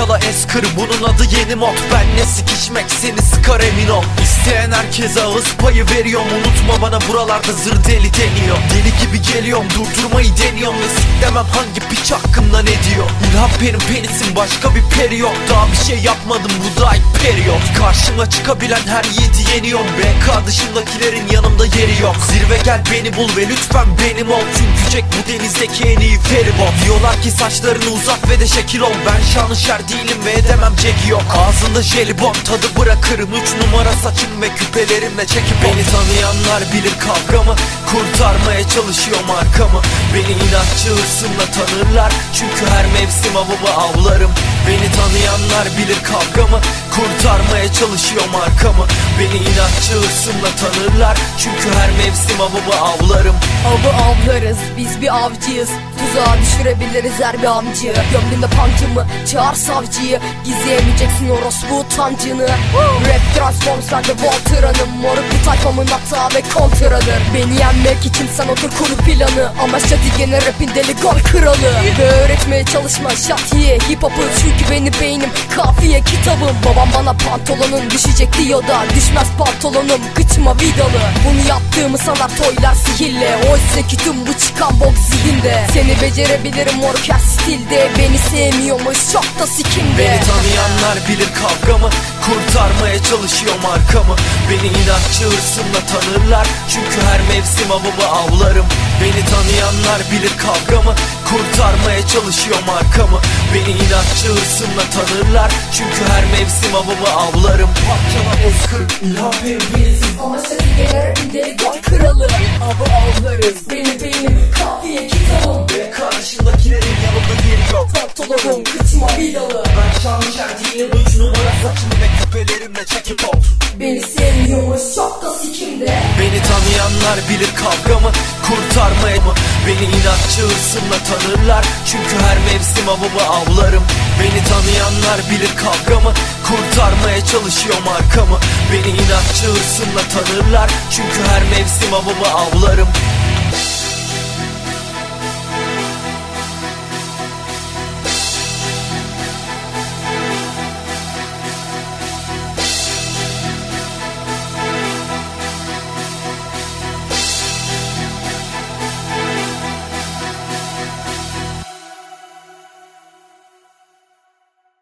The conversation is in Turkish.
Parçala eskır bunun adı yeni mod. Benle sikişmek seni sıkar emin ol. İsteyen herkese ağız payı veriyorum Unutma bana buralarda zır deli deniyor. Deli gibi geliyorum durdurmayı deniyorum. Ve siklemem hangi piç hakkımda ne diyor? İlham benim penisim başka bir peri yok. Daha bir şey yapmadım bu da ilk periyot Karşıma çıkabilen her yiğidi yeniyorum. BK dışındakilerin yanımda yeri yok. Zirve gel beni bul ve lütfen benim ol. Çünkü Jack bu denizdeki en iyi feribot Diyorlar ki saçlarını uzat ve de şekil ol. Ben şanışer değilim ve edemem Jack yok. Ağzında jelibon tadı bırakırım. Üç numara saçım ve küpelerimle çekip Beni. Tanıyanlar bilir kavgamı. Kurtarmaya çalışıyorum arkamı Beni inatçı hırsımla tanırlar. Çünkü her mevsim avımı avlarım. Beni tanıyanlar bilir kavgamı. Kurtarmaya çalışıyorum arkamı Beni inatçı hırsımla tanırlar. Çünkü her mevsim avımı avlarım. Avı avlarız biz bir avcıyız. Tuzağa düşürebiliriz her bir amcı. Gömdüğünde pancımı çağır savcıyı. Gizleyemeyeceksin orospu utancını. Rap transform sen de Moruk bu tayfamın hata ve kontradır Beni yenmek için sen otur kuru planı. Ama şadi gene rapin deli gol kralı. Ve öğretmeye çalışma şatiye hip hop'u Çünkü beni beynim kafiye kitabım. Babam bana pantolonun düşecek diyor da Düşmez pantolonum. Kıçıma vidalı. Bunu yaptığımı sanar toylar sihirle. Oysa ki tüm bu çıkan bok zihinde. Seni becerebilirim moruk her stilde. Beni sevmiyormuş çok da sikimde. Beni tanıyanlar bilir kavgamı. Kurtarmaya çalışıyorum arkamı Beni inatçı hırsımla tanırlar. Çünkü her mevsim avımı avlarım. Beni tanıyanlar bilir kavgamı. Kurtarmaya çalışıyorum arkamı Beni inatçı hırsımla tanırlar. Çünkü her mevsim avımı avlarım. Parçala eskır ilham vermeyiz Ama şadi gene rapin deli gol kralı Avı avlarız. Beni beynim kafiye kitabım Ve karşındakilerin yanımda yeri yok Pantolonum kıçıma vidalı Beni tanıyanlar bilir kavgamı Kurtarmaya mı? Beni inatçı hırsımla tanırlar. Çünkü her mevsim avımı avlarım. Beni tanıyanlar bilir kavgamı Kurtarmaya çalışıyorum arkamı Beni inatçı hırsımla tanırlar. Çünkü her mevsim avımı avlarım